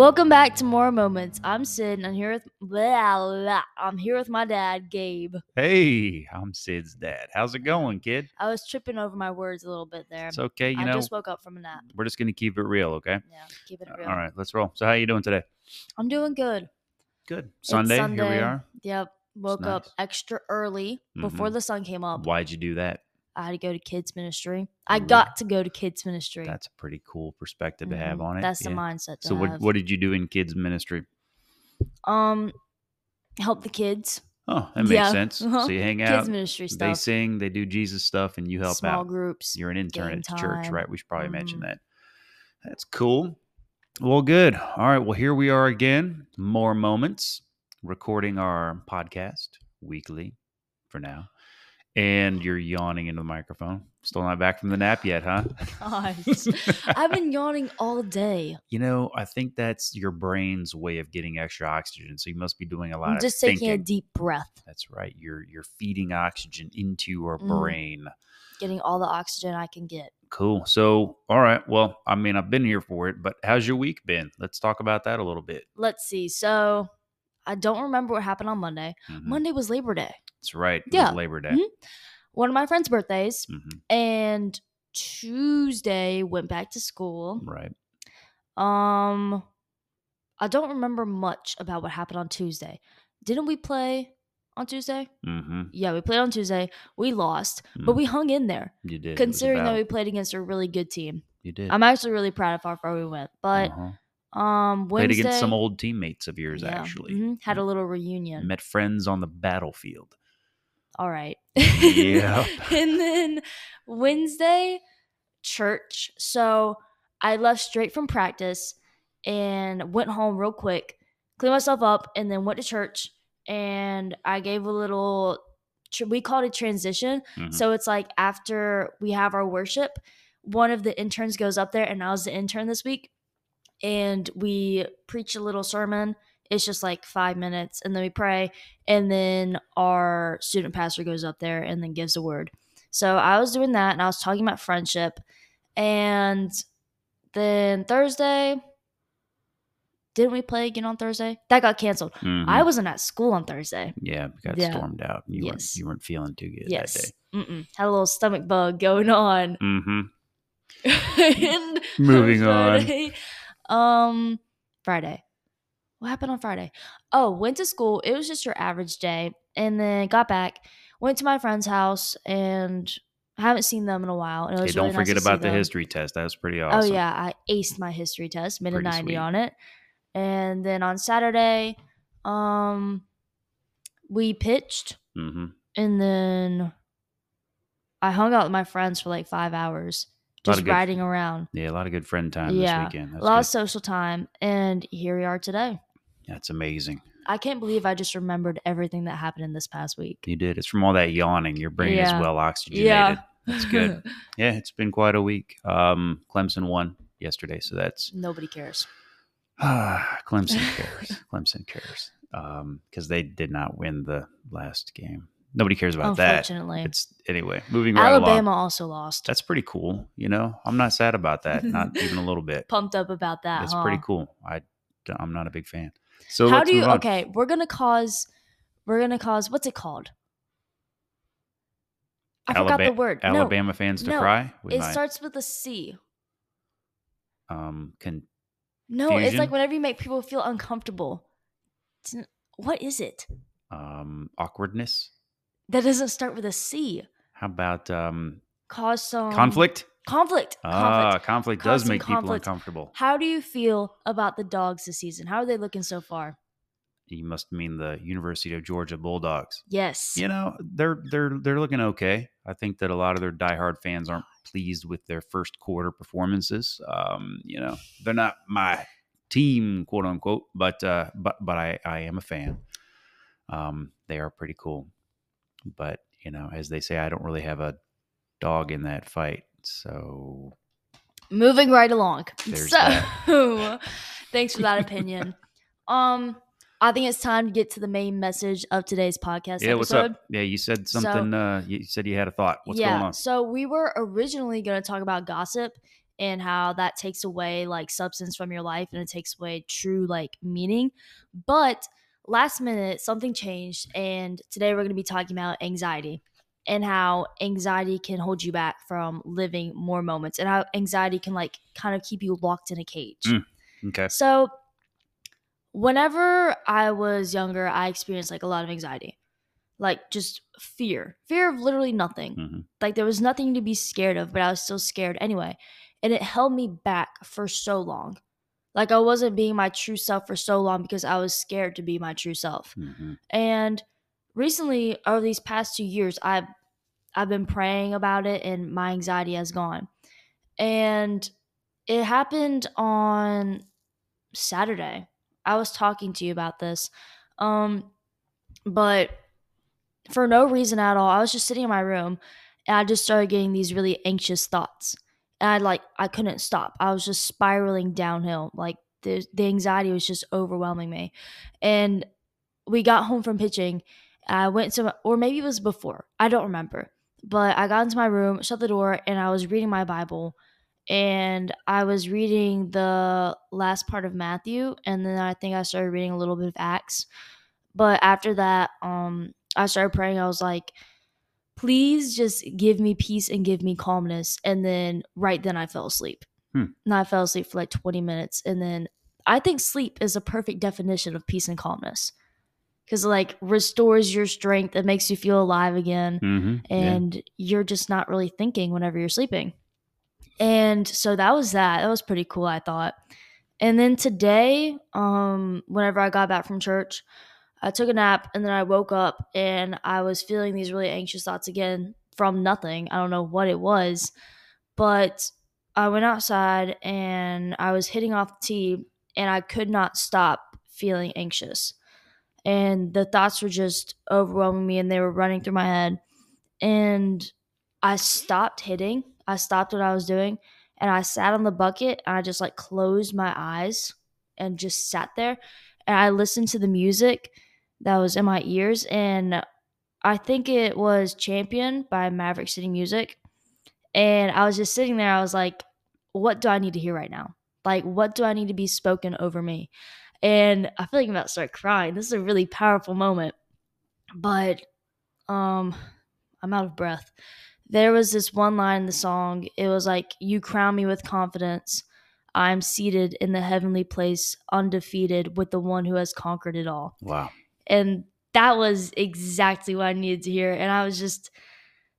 Welcome back to More Moments. I'm Sid, and I'm here with blah, blah. I'm here with my dad, Gabe. Hey, I'm Sid's dad. How's it going, kid? I was tripping over my words a little bit there. It's okay. You I know, I just woke up from a nap. we're just gonna keep it real, okay? Yeah, keep it real. All right, let's roll. So, how you doing today? I'm doing good. Good. It's Sunday. Here we are. Yep. Woke up extra early before Mhm. the sun came up. Why'd you do that? I had to go to kids ministry. I Ooh. got to go to kids ministry. That's a pretty cool perspective to have Mhm. on it. That's the mindset to So, what have. what did you do in kids ministry? um, help the kids. Oh, that makes Yeah, sense. uh-huh. So you hang out, Kids ministry they sing, they do Jesus stuff, and you help Small out. Small groups. You're an intern at the church, right? We should probably mention Mhm. that. That's cool. Well, good. All right. Well, here we are again. More moments, recording our podcast weekly for now. And you're yawning into the microphone. Still not back from the nap yet, huh? Gosh. I've been yawning all day. you know, I think that's your brain's way of getting extra oxygen. So you must be doing a lot I'm of just taking a deep breath, That's right. You're you're feeding oxygen into your Mm. brain. getting all the oxygen I can get. Cool. So, all right. Well, I mean, I've been here for it, but how's your week been? Let's talk about that a little bit. Let's see. So I don't remember what happened on Monday. Mhm. Monday was Labor Day, That's right. It Yeah. was Labor Day. Mhm. one of my friend's birthdays, Mhm. and Tuesday went back to school. Right. Um, I don't remember much about what happened on Tuesday. Didn't we play on Tuesday? Mm-hmm. Yeah, we played on Tuesday. We lost, but we hung in there. you did. Considering that we played against a really good team, you did. I'm actually really proud of how far we went. But Uh-huh. um, played against some old teammates of yours. yeah, Actually, mhm, had a little reunion. met friends on the battlefield. All right. Yep. and then Wednesday, church. So I left straight from practice and went home real quick, cleaned myself up, and then went to church. And I gave a little, we called it transition. Mhm. So it's like after we have our worship, one of the interns goes up there, and I was the intern this week. And we preach a little sermon. It's just like five minutes, and then we pray, and then our student pastor goes up there and then gives a word. So I was doing that, and I was talking about friendship. And then Thursday, didn't we play again on Thursday? That got canceled. I Mhm. wasn't at school on Thursday. Yeah, got Yeah. stormed out. You Yes. weren't you weren't feeling too good that Yes. day. Mm-mm. Had a little stomach bug going on. Mm-hmm. and Moving on. Um, Friday. What happened on Friday? Oh, went to school. It was just your average day, and then got back. Went to my friend's house, and I haven't seen them in a while. And it Hey, don't really forget see about the them. history test. That was pretty awesome. Oh yeah, I aced my history test, made a ninety sweet. on it, and then on Saturday, um, we pitched, Mm-hmm. and then I hung out with my friends for like five hours, just good- riding around. Yeah, a lot of good friend time Yeah, this weekend. a lot good. of social time, and here we are today. That's amazing. I can't believe I just remembered everything that happened in this past week. You did. It's from all that yawning. Your brain Yeah. is well oxygenated. Yeah. That's good. Yeah, it's been quite a week. Um, Clemson won yesterday, so that's Nobody cares. Clemson cares. Clemson cares because they did not win the last game. Nobody cares about that. Unfortunately, It's anyway. Moving right Alabama along. also lost. That's pretty cool. You know, I'm not sad about that. Not even a little bit. Pumped up about that. It's huh? pretty cool. I I'm not a big fan. So How do you? Okay, we're gonna cause. We're gonna cause. What's it called? I forgot the word. No, Alabama fans to no, cry. We it might. starts with a C. um, con- No, it's like whenever you make people feel uncomfortable. It's n- What is it? um, awkwardness. That doesn't start with a C. How about um, Cause some conflict? Conflict. Ah, conflict. conflict does make people conflict. uncomfortable. How do you feel about the dogs this season? How are they looking so far? You must mean the University of Georgia Bulldogs. Yes. You know, they're they're they're looking okay. I think that a lot of their diehard fans aren't pleased with their first quarter performances. Um, you know, they're not my team, quote unquote, but uh, but but I I am a fan. Um, they are pretty cool, but you know, as they say, I don't really have a dog in that fight. So Moving right along. So, thanks for that opinion. um, I think it's time to get to the main message of today's podcast yeah, what's up? Yeah, you said So- something. uh, you said you had a thought. What's yeah, going on? So we were originally going to talk about gossip, and how that takes away like substance from your life and it takes away true like meaning. But last minute, something changed, and today we're going to be talking about anxiety and how anxiety can hold you back from living more moments and how anxiety can like kind of keep you locked in a cage. Mm, Okay. So, whenever I was younger, I experienced like a lot of anxiety, like just fear, fear of literally nothing. Mhm. Like there was nothing to be scared of, but I was still scared anyway. And it held me back for so long. Like I wasn't being my true self for so long because I was scared to be my true self. Mhm. And recently, over these past two years, I've I've been praying about it, and my anxiety has gone. And it happened on Saturday. I was talking to you about this, um, but for no reason at all, I was just sitting in my room, and I just started getting these really anxious thoughts, and I like I couldn't stop. I was just spiraling downhill. Like the the anxiety was just overwhelming me, and we got home from pitching. I went to, or maybe it was before. I don't remember. But I got into my room, shut the door, and I was reading my Bible. And I was reading the last part of Matthew, and then I think I started reading a little bit of Acts. But after that, um, I started praying. I was like, please just give me peace and give me calmness. And then right then I fell asleep. Hmm. And I fell asleep for like 20 minutes. And then I think sleep is a perfect definition of peace and calmness because like restores your strength. It makes you feel alive again. Mhm. Yeah. And you're just not really thinking whenever you're sleeping. And so that was that. That was pretty cool, I thought. And then today, um, whenever I got back from church, I took a nap and then I woke up and I was feeling these really anxious thoughts again from nothing. I don't know what it was, but I went outside and I was hitting off the tee and I could not stop feeling anxious. And the thoughts were just overwhelming me and they were running through my head. And I stopped hitting. I stopped what I was doing and I sat on the bucket and I just like closed my eyes and just sat there and I listened to the music that was in my ears and I think it was Champion by Maverick City Music. And I was just sitting there, I was like, what do I need to hear right now? Like, what do I need to be spoken over me? And I feel like I'm about to start crying. This is a really powerful moment. But um I'm out of breath. There was this one line in the song. It was like, You crown me with confidence. I'm seated in the heavenly place, undefeated with the one who has conquered it all Wow. and that was exactly what I needed to hear. And I was just,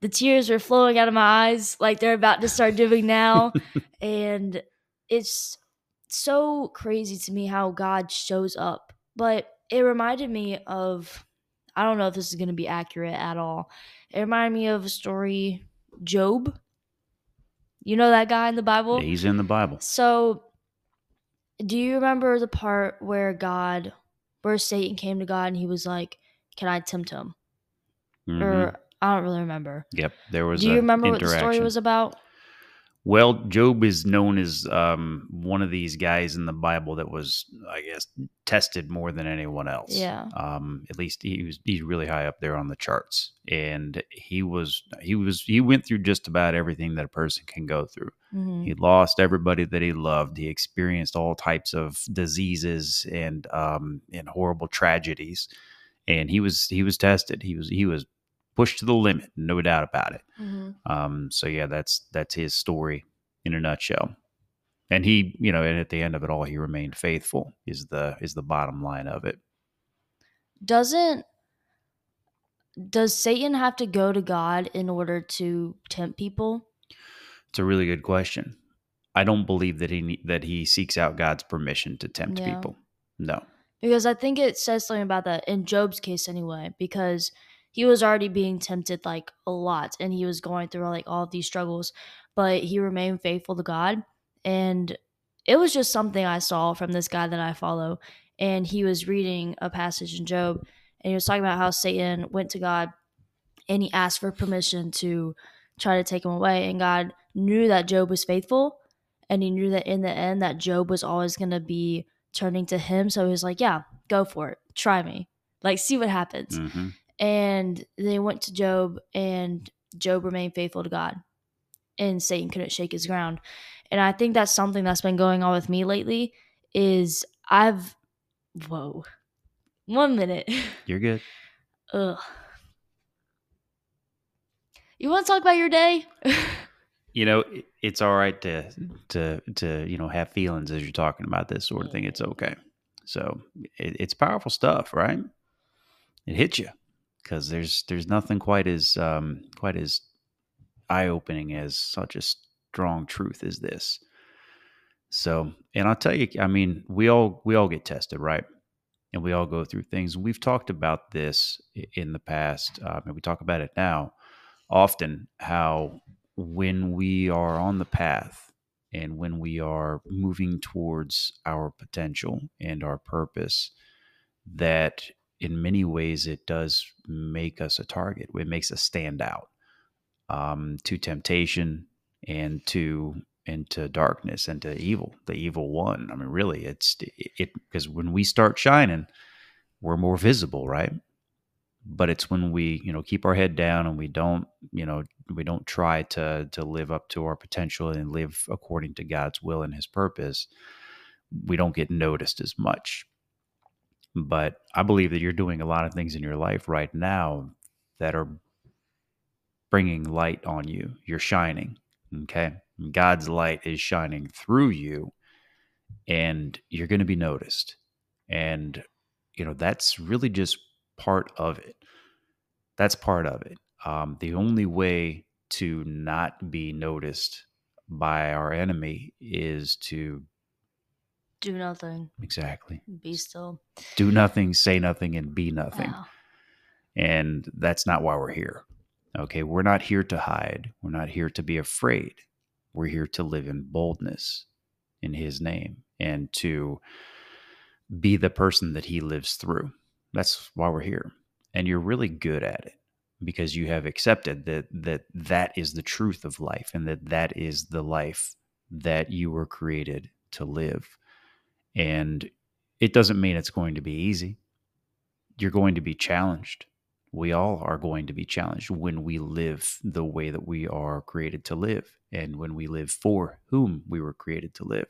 the tears were flowing out of my eyes like they're about to start doing now. and it's so crazy to me how God shows up. But it reminded me of, I don't know if this is going to be accurate at all. It reminded me of a story, Job. You know that guy in the Bible? He's in the Bible. So, do you remember the part where God, where Satan came to God and he was like, "Can I tempt him?" Mhm. Or I don't really remember. Yep. There was. Do you a remember what the story was about? Well, Job is known as um, one of these guys in the Bible that was, I guess, tested more than anyone else. Yeah. Um, at least he was he's really high up there on the charts, and he was he was he went through just about everything that a person can go through. hmm He lost everybody that he loved. He experienced all types of diseases and um, and horrible tragedies, and he was he was tested. He was he was pushed to the limit, no doubt about it. hmm Um, so yeah, that's that's his story in a nutshell. And he, you know, and at the end of it all, he remained faithful. Is the is the bottom line of it? Doesn't does Satan have to go to God in order to tempt people? It's a really good question. I don't believe that he that he seeks out God's permission to tempt Yeah. people. No. Because I think it says something about that in Job's case anyway, because he was already being tempted like a lot and he was going through like all of these struggles, but he remained faithful to God. And it was just something I saw from this guy that I follow. And he was reading a passage in Job and he was talking about how Satan went to God and he asked for permission to try to take him away. And God knew that Job was faithful and he knew that in the end that Job was always going to be turning to him. So he was like, yeah, go for it. Try me. Like, see what happens. hmm And they went to Job, and Job remained faithful to God. and Satan couldn't shake his ground. And I think that's something that's been going on with me lately is I've whoa. One minute. You're good. Ugh. You want to talk about your day? you know, it's all right to to to you know have feelings as you're talking about this sort of thing. It's okay. So it, it's powerful stuff, right? It hits you because there's there's nothing quite as um, quite as eye opening as such a strong truth as this. So, and I'll tell you, I mean, we all we all get tested, right? And we all go through things. We've talked about this in the past, uh, and we talk about it now often. How when we are on the path and when we are moving towards our potential and our purpose, that in many ways it does make us a target. It makes us stand out um, to temptation and to into darkness and to evil, the evil one. I mean, really, it's it because when we start shining, we're more visible, right? But it's when we, you know, keep our head down and we don't, you know, we don't try to to live up to our potential and live according to God's will and His purpose. We don't get noticed as much. But I believe that you're doing a lot of things in your life right now that are bringing light on you. You're shining. Okay. God's light is shining through you and you're going to be noticed. And, you know, that's really just part of it. That's part of it. Um, the only way to not be noticed by our enemy is to do nothing. Exactly. Be still. Do nothing, say nothing, and be nothing. And that's not why we're here. Okay, we're not here to hide. We're not here to be afraid. We're here to live in boldness in His name and to be the person that He lives through. That's why we're here. And you're really good at it because you have accepted that that that is the truth of life and that that is the life that you were created to live. And it doesn't mean it's going to be easy. You're going to be challenged we all are going to be challenged when we live the way that we are created to live and when we live for whom we were created to live.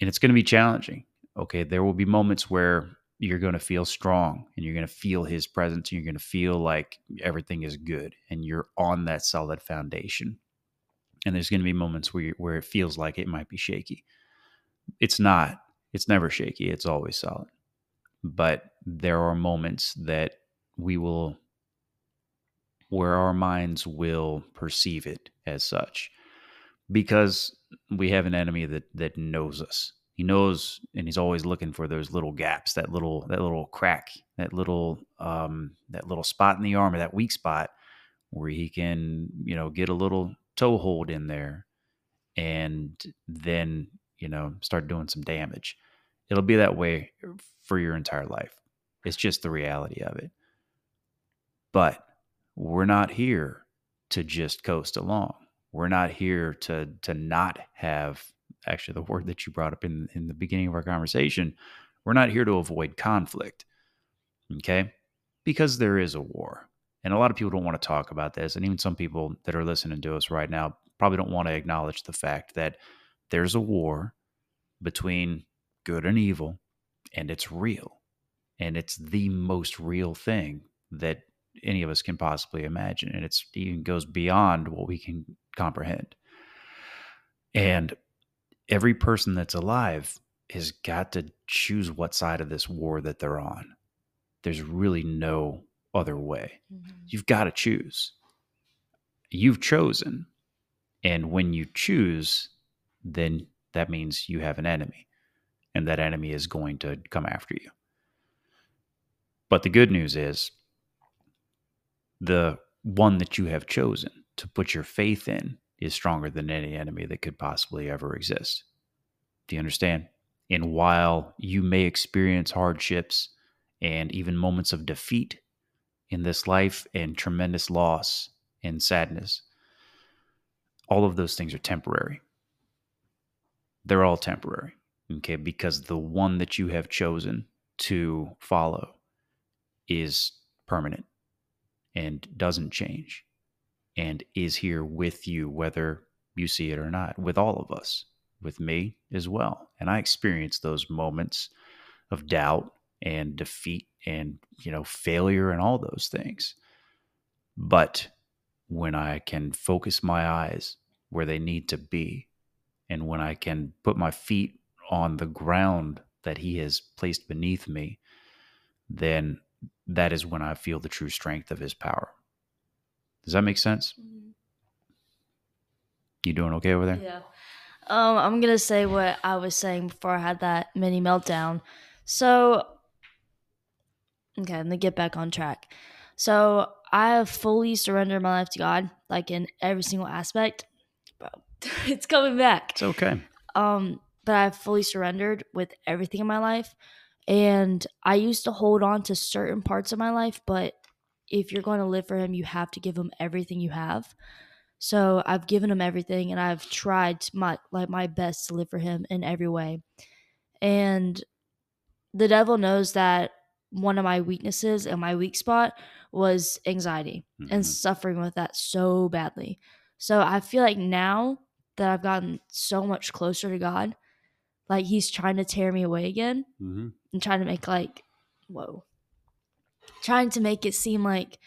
And it's going to be challenging. Okay, there will be moments where you're going to feel strong and you're going to feel his presence and you're going to feel like everything is good and you're on that solid foundation. And there's going to be moments where where it feels like it might be shaky. It's not. It's never shaky. It's always solid. But there are moments that we will where our minds will perceive it as such because we have an enemy that that knows us he knows and he's always looking for those little gaps that little that little crack that little um that little spot in the armor that weak spot where he can you know get a little toehold in there and then you know start doing some damage it'll be that way for your entire life it's just the reality of it but we're not here to just coast along. We're not here to to not have actually the word that you brought up in in the beginning of our conversation. We're not here to avoid conflict. Okay? Because there is a war. And a lot of people don't want to talk about this. And even some people that are listening to us right now probably don't want to acknowledge the fact that there's a war between good and evil, and it's real. And it's the most real thing that any of us can possibly imagine. And it's even goes beyond what we can comprehend. And every person that's alive has got to choose what side of this war that they're on. There's really no other way. Mm-hmm. You've got to choose. You've chosen. And when you choose, then that means you have an enemy. And that enemy is going to come after you. But the good news is the one that you have chosen to put your faith in is stronger than any enemy that could possibly ever exist. Do you understand? And while you may experience hardships and even moments of defeat in this life and tremendous loss and sadness, all of those things are temporary. They're all temporary, okay? Because the one that you have chosen to follow is permanent and doesn't change. and is here with you, whether you see it or not, with all of us, with me as well. And I experience those moments of doubt and defeat and, you know, failure and all those things. But when I can focus my eyes where they need to be, and when I can put my feet on the ground that He has placed beneath me, then that is when I feel the true strength of His power. Does that make sense? Mm-hmm. You doing okay over there? Yeah. Um, I'm gonna say what I was saying before I had that mini meltdown. So, okay, let me get back on track. So I have fully surrendered my life to God, like in every single aspect. It's coming back. It's okay. Um, but I've fully surrendered with everything in my life. And I used to hold on to certain parts of my life, but if you're going to live for him, you have to give him everything you have. So I've given him everything and I've tried my like my best to live for him in every way. And the devil knows that one of my weaknesses and my weak spot was anxiety Mhm. and suffering with that so badly. So I feel like now that I've gotten so much closer to God, like he's trying to tear me away again Mhm. and trying to make like whoa trying to make it seem like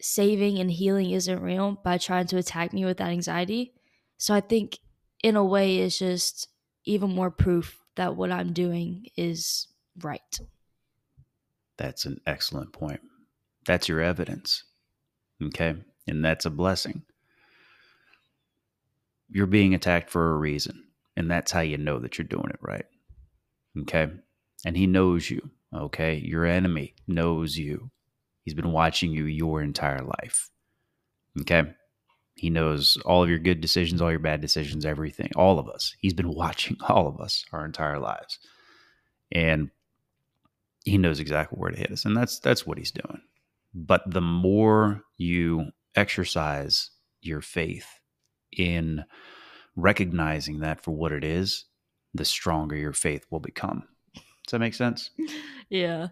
saving and healing isn't real by trying to attack me with that anxiety so i think in a way it's just even more proof that what i'm doing is right That's an excellent point. That's your evidence. Okay. And that's a blessing. You're being attacked for a reason. And that's how you know that you're doing it right. Okay. And he knows you. Okay. Your enemy knows you. He's been watching you your entire life. Okay. He knows all of your good decisions, all your bad decisions, everything, all of us. He's been watching all of us our entire lives. And he knows exactly where to hit us and that's that's what he's doing but the more you exercise your faith in recognizing that for what it is the stronger your faith will become. Does that make sense? Yeah.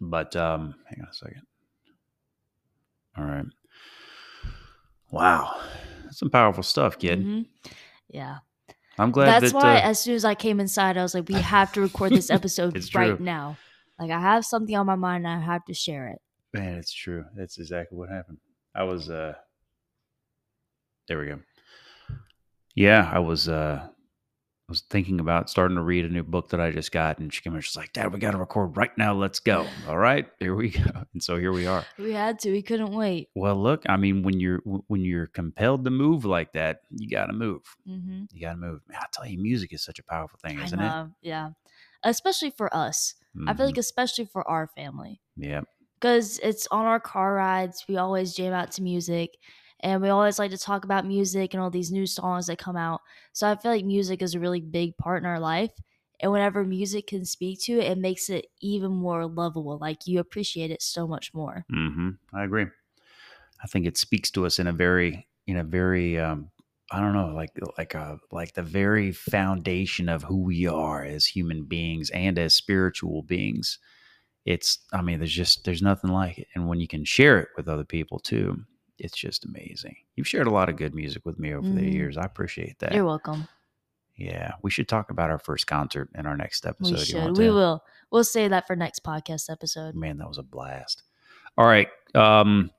But um hang on a second. All right. Wow. That's some powerful stuff kid. Mhm. yeah. I'm glad that's that why uh, as soon as i came inside i was like we have to record this episode right true. now. Like i have something on my mind and i have to share it. Man, it's true. That's exactly what happened. I was uh there we go. Yeah, I was uh I was thinking about starting to read a new book that I just got and she came in she's like, Dad, we gotta record right now. Let's go. All right, here we go. And so here we are. we had to we couldn't wait Well, look, I mean, when you're when you're compelled to move like that, you gotta move. mm-hmm. You gotta move. Man, I tell you, music is such a powerful thing, isn't know, yeah especially for us it? I feel Mhm. like especially for our family Yeah. because it's on our car rides. We always jam out to music, and we always like to talk about music and all these new songs that come out. So I feel like music is a really big part in our life. And whenever music can speak to it, it makes it even more lovable. Like you appreciate it so much more. Mm-hmm. I agree. I think it speaks to us in a very, in a very, um, I don't know, like like a like the very foundation of who we are as human beings and as spiritual beings. It's, I mean, there's just there's nothing like it, and when you can share it with other people too, it's just amazing. You've shared a lot of good music with me over the Mhm. years. I appreciate that. You're welcome. Yeah, we should talk about our first concert in our next episode. We should. We will. We'll say that for next podcast episode. Man, that was a blast. All right. Um,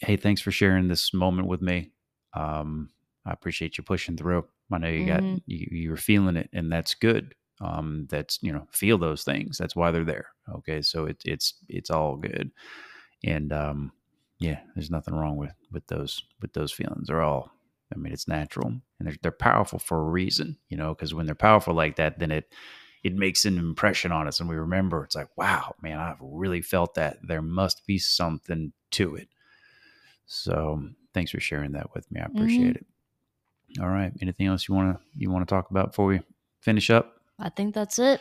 hey, thanks for sharing this moment with me. Um, I appreciate you pushing through. I know you got Mhm. you, you were feeling it, and that's good. Um, that's you know feel those things. That's why they're there. Okay, so it's it's it's all good, and um, yeah, there's nothing wrong with with those with those feelings. They're all. I mean, it's natural, and they're they're powerful for a reason. You know, because when they're powerful like that, then it it makes an impression on us and we remember it's like wow man i've really felt that there must be something to it so thanks for sharing that with me i appreciate it all right anything else you want to you want to talk about before we finish up I think that's it.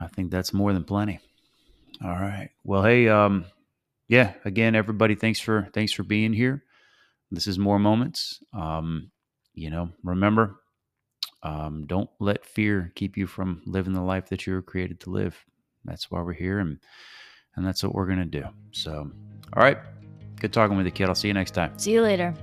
i think that's more than plenty all right well hey um yeah again everybody thanks for thanks for being here this is more moments um you know remember um, don't let fear keep you from living the life that you were created to live. That's why we're here, and and that's what we're gonna do. So, all right, good talking with you, kid. I'll see you next time. See you later.